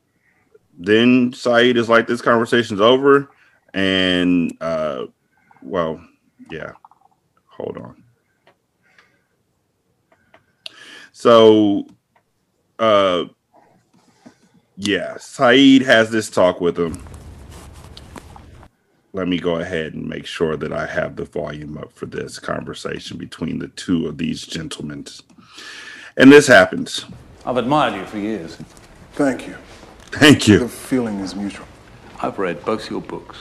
then Said is like, this conversation's over. And, uh, well, yeah, hold on. So, uh, yeah, Said has this talk with him. Let me go ahead and make sure that I have the volume up for this conversation between the two of these gentlemen. And this happens. I've admired you for years. Thank you. Thank you. The feeling is mutual. I've read both your books.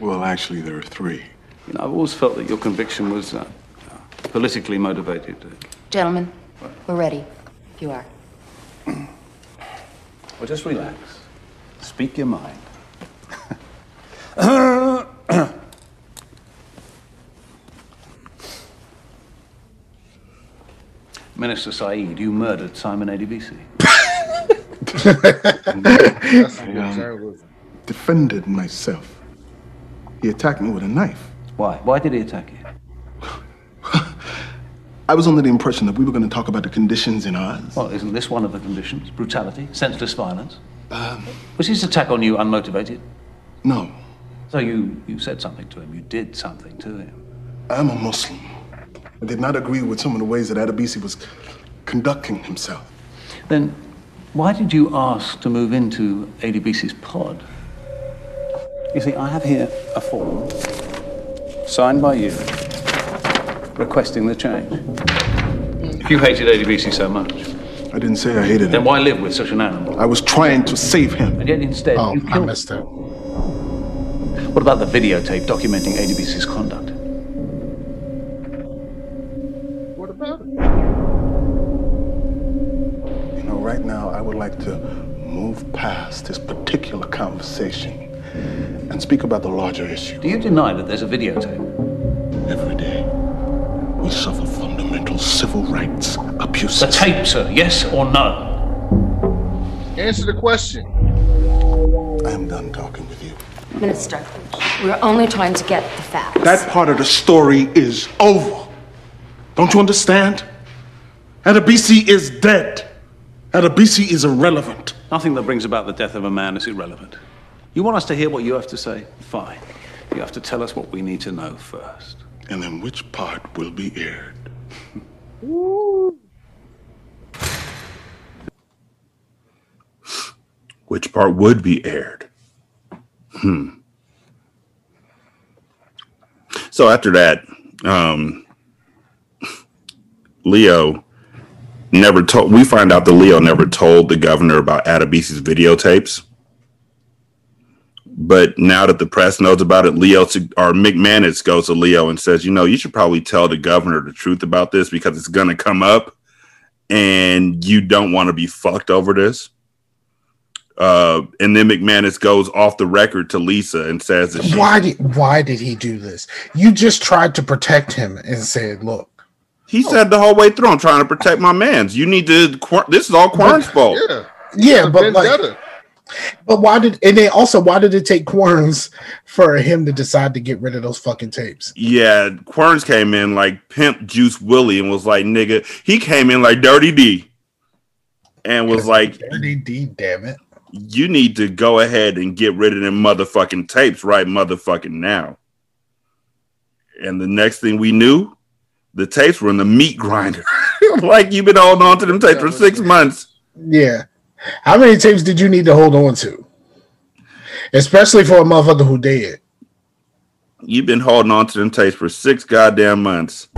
Well, actually, there are three. You know, I've always felt that your conviction was uh, politically motivated. Gentlemen, we're ready. If you are. Well, just relax. Speak your mind. *laughs* *coughs* Minister Said, you murdered Simon Adebisi. That's *laughs* Yeah. Defended myself. He attacked me with a knife. Why? Why did he attack you? *laughs* I was under the impression that we were going to talk about the conditions in Oz. Well, isn't this one of the conditions? Brutality, senseless violence. Um. was his attack on you unmotivated? No, So you, you said something to him. You did something to him. I'm a Muslim. I did not agree with some of the ways that Adebisi was conducting himself. Then why did you ask to move into Adebisi's pod? You see, I have here a form signed by you requesting the change. If you hated Adebisi so much, I didn't say I hated him. Then why live with such an animal? I was trying to save him. And yet instead, Oh, you I killed missed it. What about the videotape documenting Adebisi's conduct? What about it? You know, right now, I would like to move past this particular conversation and speak about the larger issue. Do you deny that there's a videotape? Every day, we suffer fundamental civil rights abuses. The tape, sir, yes or no? Answer the question. I am done talking with you. Minister, we're only trying to get the facts. That part of the story is over. Don't you understand? Adebisi is dead. Adebisi is irrelevant. Nothing that brings about the death of a man is irrelevant. You want us to hear what you have to say? Fine. You have to tell us what we need to know first. And then which part will be aired? Which part would be aired? Hmm. So after that, um, Leo never told. We find out that Leo never told the governor about Adebisi's videotapes. But now that the press knows about it, Leo to, or McManus goes to Leo and says, "You know, you should probably tell the governor the truth about this because it's going to come up, and you don't want to be fucked over this." Uh, and then McManus goes off the record to Lisa and says that she, Why did why did he do this? You just tried to protect him and said, "Look, he said the whole way through, "I'm trying to protect my man's. You need to. This is all Quern's fault." Yeah. yeah, but like, Vendetta. but why did and then also why did it take Querns for him to decide to get rid of those fucking tapes? Yeah, Querns came in like Pimp Juice Willie and was like, "Nigga," he came in like Dirty D, and was *laughs* like, Dirty D, damn it. "You need to go ahead and get rid of them motherfucking tapes right motherfucking now." And the next thing we knew, the tapes were in the meat grinder. *laughs* like you've been holding on to them tapes for six months. Yeah. How many tapes did you need to hold on to? Especially for a motherfucker who did. You've been holding on to them tapes for six goddamn months.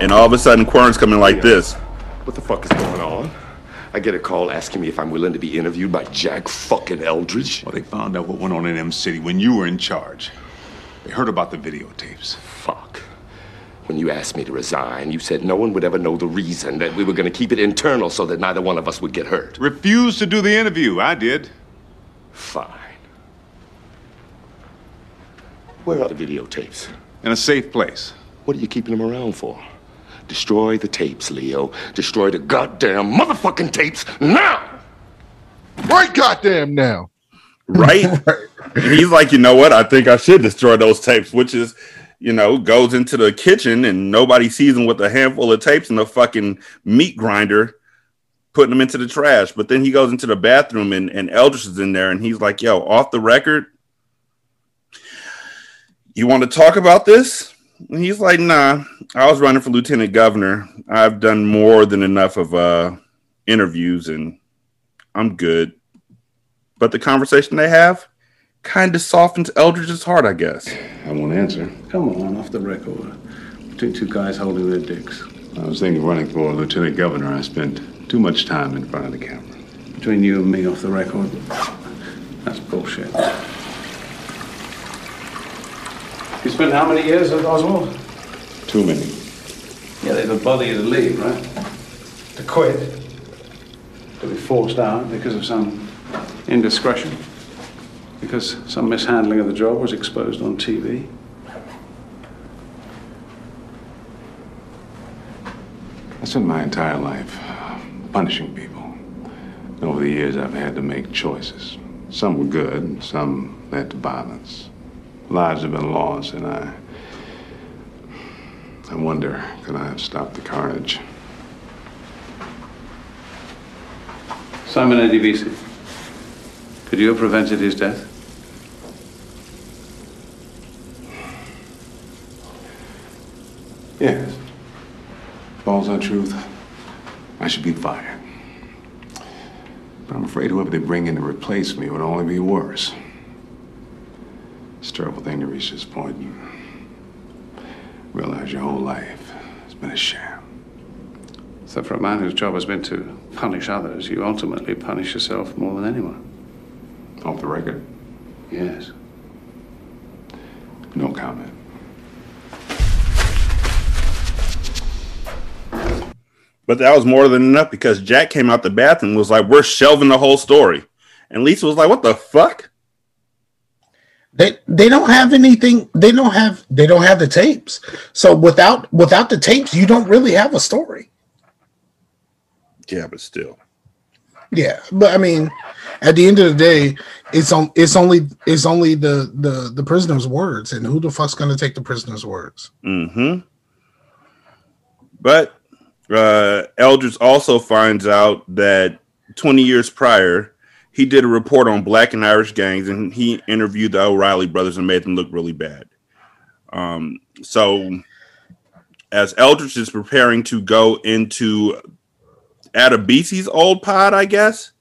And all of a sudden, Quern's coming like this. What the fuck is going on? I get a call asking me if I'm willing to be interviewed by Jack fucking Eldridge. Well, they found out what went on in Em City when you were in charge. They heard about the videotapes. Fuck. When you asked me to resign, you said no one would ever know the reason, that we were gonna keep it internal so that neither one of us would get hurt. Refused to do the interview. I did. Fine. Where are the videotapes? In a safe place. What are you keeping them around for? Destroy the tapes, Leo. Destroy the goddamn motherfucking tapes now! Right goddamn now. *laughs* right? He's like, you know what? I think I should destroy those tapes, which is, you know, goes into the kitchen and nobody sees him with a handful of tapes and a fucking meat grinder, putting them into the trash. But then he goes into the bathroom and, and Eldridge is in there and he's like, yo, off the record, you want to talk about this? And he's like, nah, I was running for lieutenant governor. I've done more than enough of uh, interviews and I'm good. But the conversation they have kind of softens Eldridge's heart, I guess. I won't answer. Come on, off the record. Between two guys holding their dicks. I was thinking of running for lieutenant governor. I spent too much time in front of the camera. Between you and me, off the record. That's bullshit. You spent how many years at Oswald? Too many. Yeah, they would bother you to leave, right? To quit. To be forced out because of some indiscretion. Because some mishandling of the job was exposed on TV. I spent my entire life punishing people. And over the years, I've had to make choices. Some were good, some led to violence. Lives have been lost, and I. I wonder, could I have stopped the carnage? Simon Adebisi. Could you have prevented his death? Yes. Falls on truth. I should be fired. But I'm afraid whoever they bring in to replace me would only be worse. It's a terrible thing to reach this point and realize your whole life has been a sham. So for a man whose job has been to punish others, you ultimately punish yourself more than anyone. Off the record? Yes. No comment. But that was more than enough because Jack came out the bathroom and was like, "We're shelving the whole story," and Lisa was like, "What the fuck?" They they don't have anything. They don't have they don't have the tapes. So without without the tapes, you don't really have a story. Yeah, but still. Yeah, but I mean, at the end of the day, it's on. It's only it's only the the the prisoner's words, and who the fuck's gonna take the prisoner's words? hmm But uh, Eldridge also finds out that 20 years prior, he did a report on black and Irish gangs and he interviewed the O'Reilly brothers and made them look really bad. Um, so, as Eldridge is preparing to go into Adebisi's old pod, I guess,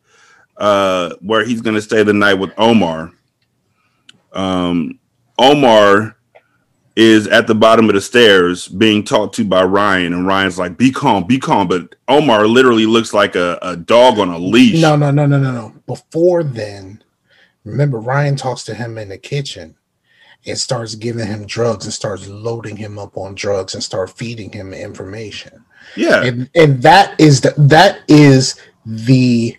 uh, where he's going to stay the night with Omar. Um, Omar is at the bottom of the stairs being talked to by Ryan, and Ryan's like, "Be calm, be calm." But Omar literally looks like a, a dog on a leash. No, no, no, no, no, no. Before then, remember Ryan talks to him in the kitchen and starts giving him drugs and starts loading him up on drugs and start feeding him information. Yeah. And and that is the that is the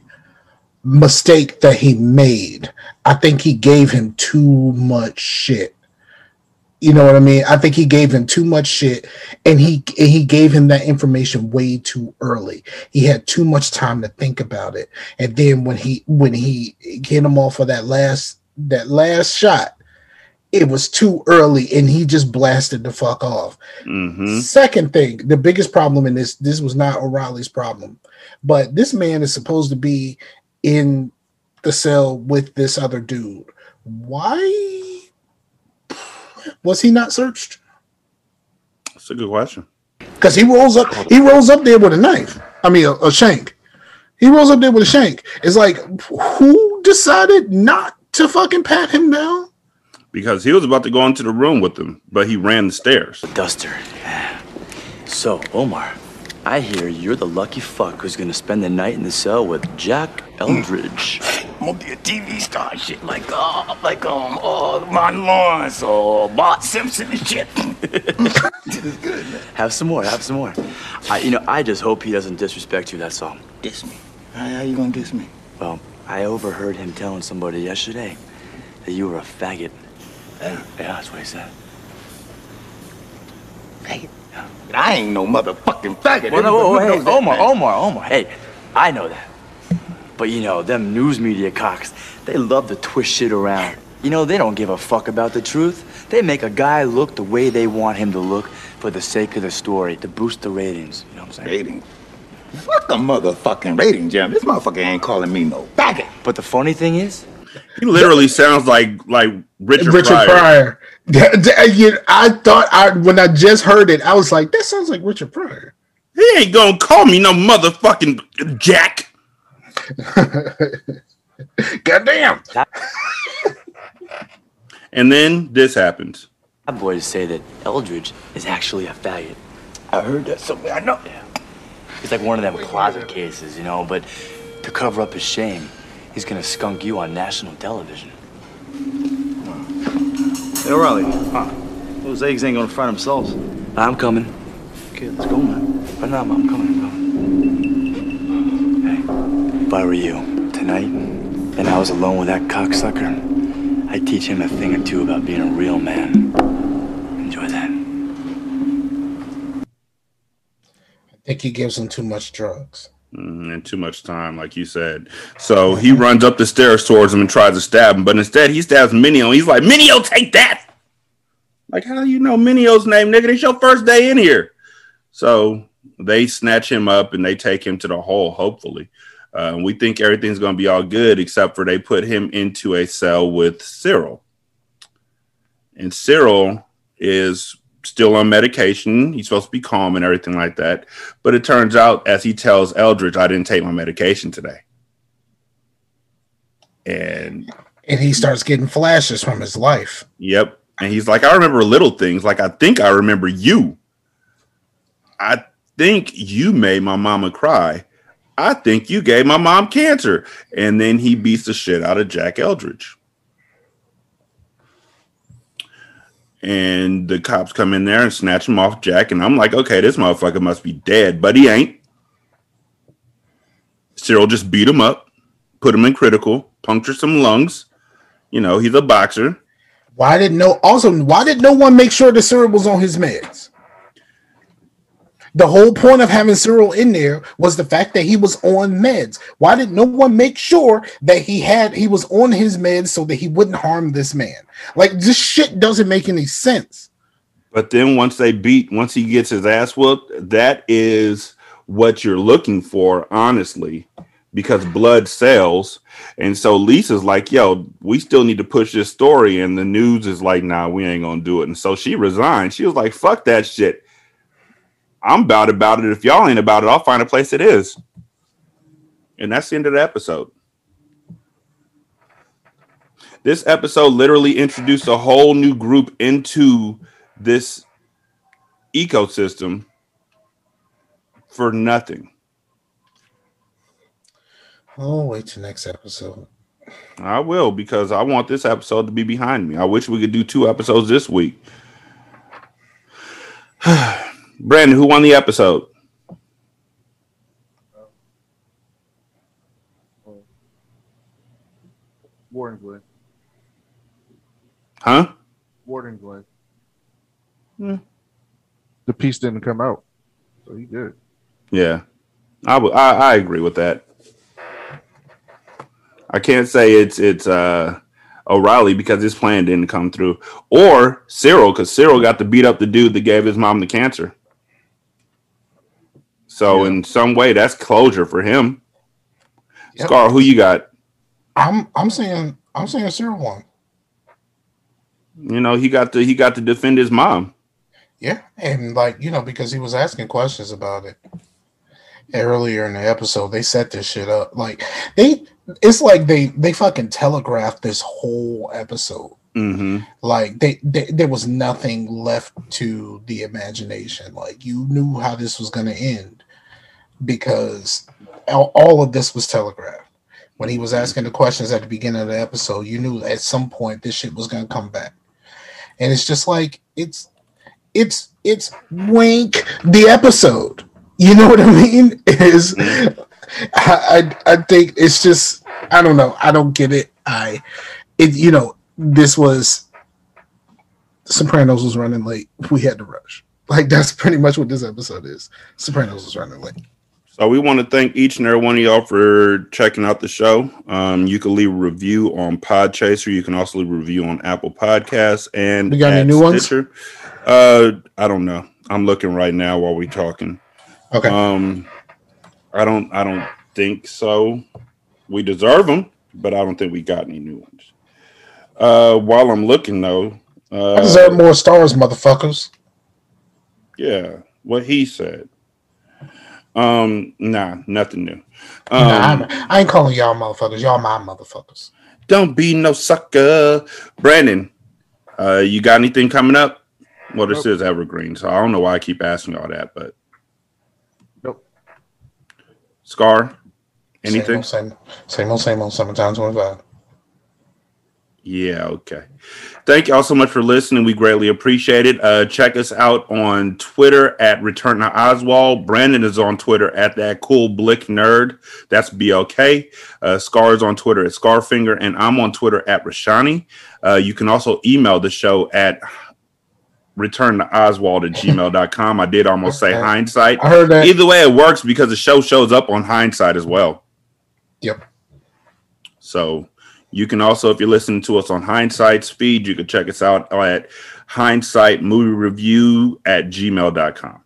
mistake that he made. I think he gave him too much shit. You know what I mean? I think he gave him too much shit, and he and he gave him that information way too early. He had too much time to think about it, and then when he when he hit him off for that last that last shot, it was too early, and he just blasted the fuck off. Mm-hmm. Second thing, the biggest problem in this this was not O'Reilly's problem, but this man is supposed to be in the cell with this other dude. Why was he not searched? That's a good question. Because he rolls up, he rolls up there with a knife. I mean, a, a shank. He rolls up there with a shank. It's like, who decided not to fucking pat him down? Because he was about to go into the room with them, but he ran the stairs. Duster. So, Omar, I hear you're the lucky fuck who's gonna spend the night in the cell with Jack Eldridge. I'm gonna be a TV star and shit like uh like um uh Martin Lawrence or Bart Simpson and shit. *laughs* Have some more, have some more. I, you know, I just hope he doesn't disrespect you, that's all. Diss me? How, how you gonna diss me? Well, I overheard him telling somebody yesterday that you were a faggot. Yeah, that's what he said. Faggot? I ain't no motherfucking faggot. Well, no, oh, hey, Omar. Omar, Omar. Hey, I know that. But you know, them news media cocks, they love to twist shit around. You know, they don't give a fuck about the truth. They make a guy look the way they want him to look for the sake of the story, to boost the ratings. You know what I'm saying? Rating? Fuck a motherfucking rating, Jim. This motherfucker ain't calling me no faggot. But the funny thing is, He literally sounds like like Richard, Richard Pryor. Pryor. *laughs* I thought I when I just heard it, I was like, that sounds like Richard Pryor. He ain't gonna call me no motherfucking Jack. *laughs* Goddamn. *laughs* And then this happens. I'm My boys say that Eldridge is actually a faggot. I heard that somewhere. I know. Yeah. He's like one of them closet cases, you know, but to cover up his shame, he's gonna skunk you on national television. Hey, O'Reilly. Huh. Those eggs ain't gonna fry themselves. I'm coming. Okay, let's go, man. But no, I'm I'm coming, I'm coming. Hey, if I were you, tonight, and I was alone with that cocksucker, I'd teach him a thing or two about being a real man. Enjoy that. I think he gives him too much drugs. Mhm, and too much time, like you said. So he runs up the stairs towards him and tries to stab him, but instead he stabs Mineo. He's like, Mineo, take that! Like, how do you know Mineo's name, nigga? It's your first day in here. So they snatch him up and they take him to the hole, hopefully. Uh, we think everything's going to be all good, except for they put him into a cell with Cyril. And Cyril is still on medication. He's supposed to be calm and everything like that. But it turns out, as he tells Eldridge, I didn't take my medication today. And And he starts getting flashes from his life. Yep. And he's like, I remember little things. Like, I think I remember you. I think you made my mama cry. I think you gave my mom cancer. And then he beats the shit out of Jack Eldridge. And the cops come in there and snatch him off Jack. And I'm like, okay, this motherfucker must be dead, but he ain't. Cyril just beat him up, put him in critical, puncture some lungs. You know, he's a boxer. Why didn't no also why did no one make sure the Cyril was on his meds? The whole point of having Cyril in there was the fact that he was on meds. Why did no one make sure that he had he was on his meds so that he wouldn't harm this man? Like this shit doesn't make any sense. But then once they beat, once he gets his ass whooped, that is what you're looking for, honestly, because blood sells. And so Lisa's like, yo, we still need to push this story. And the news is like, nah, we ain't gonna do it. And so she resigned. She was like, fuck that shit. I'm about about it. If y'all ain't about it, I'll find a place it is. And that's the end of the episode. This episode literally introduced a whole new group into this ecosystem for nothing. Oh, wait till next episode. I will because I want this episode to be behind me. I wish we could do two episodes this week. *sighs* *sighs* Brandon, who won the episode? Warden Glynn. Huh? Warden Glynn. Hmm. The piece didn't come out, so he did. Yeah, I. I, I agree with that. I can't say it's it's uh O'Reilly because his plan didn't come through, or Cyril because Cyril got to beat up the dude that gave his mom the cancer. So in some way, that's closure for him. Yep. Scar, who you got? I'm I'm saying I'm saying Cyril won. You know, he got to he got to defend his mom. Yeah, and like you know, because he was asking questions about it earlier in the episode, they set this shit up. Like they, it's like they they fucking telegraphed this whole episode. Mm-hmm. Like they, they, there was nothing left to the imagination. Like you knew how this was going to end because all, of this was telegraphed. When he was asking the questions at the beginning of the episode, you knew at some point this shit was going to come back. And it's just like it's it's it's wink the episode. You know what I mean? *laughs* Is I, I I think it's just I don't know. I don't get it. I it you know this was Sopranos was running late. We had to rush. Like that's pretty much what this episode is. Sopranos was running late. So we want to thank each and every one of y'all for checking out the show. Um, you can leave a review on Podchaser. You can also leave a review on Apple Podcasts and We got any new ones? Stitcher. Uh, I don't know. I'm looking right now while we're talking. Okay. Um, I don't. I don't think so. We deserve them, but I don't think we got any new ones. Uh, while I'm looking though, uh, I deserve more stars, motherfuckers. Yeah, what he said. Um, nah, nothing new. Nah, Um, I'm- I ain't calling y'all motherfuckers. Y'all my motherfuckers. don't be no sucker, Brandon. Uh, you got anything coming up? Well, this is evergreen, so I don't know why I keep asking all that, but Nope. Scar, anything? Same old, same, same old, same old. Summertime twenty five. Yeah, okay. Thank y'all so much for listening. We greatly appreciate it. Uh, check us out on Twitter at Return to Oswald. Brandon is on Twitter at that cool blick nerd. That's BLK. Uh, Scar is on Twitter at Scarfinger, and I'm on Twitter at Rashani. Uh, you can also email the show at return to Oswald at gmail.com. I did almost say hindsight. I heard that. Either way, it works because the show shows up on hindsight as well. Yep. So you can also, if you're listening to us on Hindsight Speed, you can check us out at hindsight movie review at gmail.com.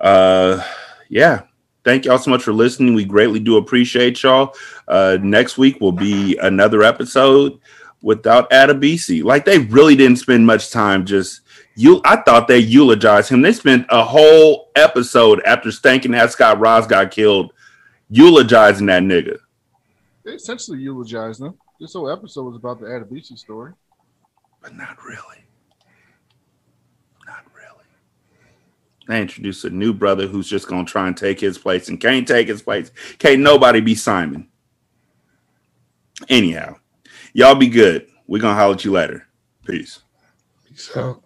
Uh, yeah. Thank y'all so much for listening. We greatly do appreciate y'all. Uh, next week will be another episode without Adebisi. Like they really didn't spend much time just you. I thought they eulogized him. They spent a whole episode after Stankin' that Scott Ross got killed eulogizing that nigga. They essentially eulogized him. This whole episode was about the Adebisi story. But not really. Not really. They introduced a new brother who's just gonna try and take his place and can't take his place. Can't nobody be Simon. Anyhow, y'all be good. We're gonna holler at you later. Peace. Peace out.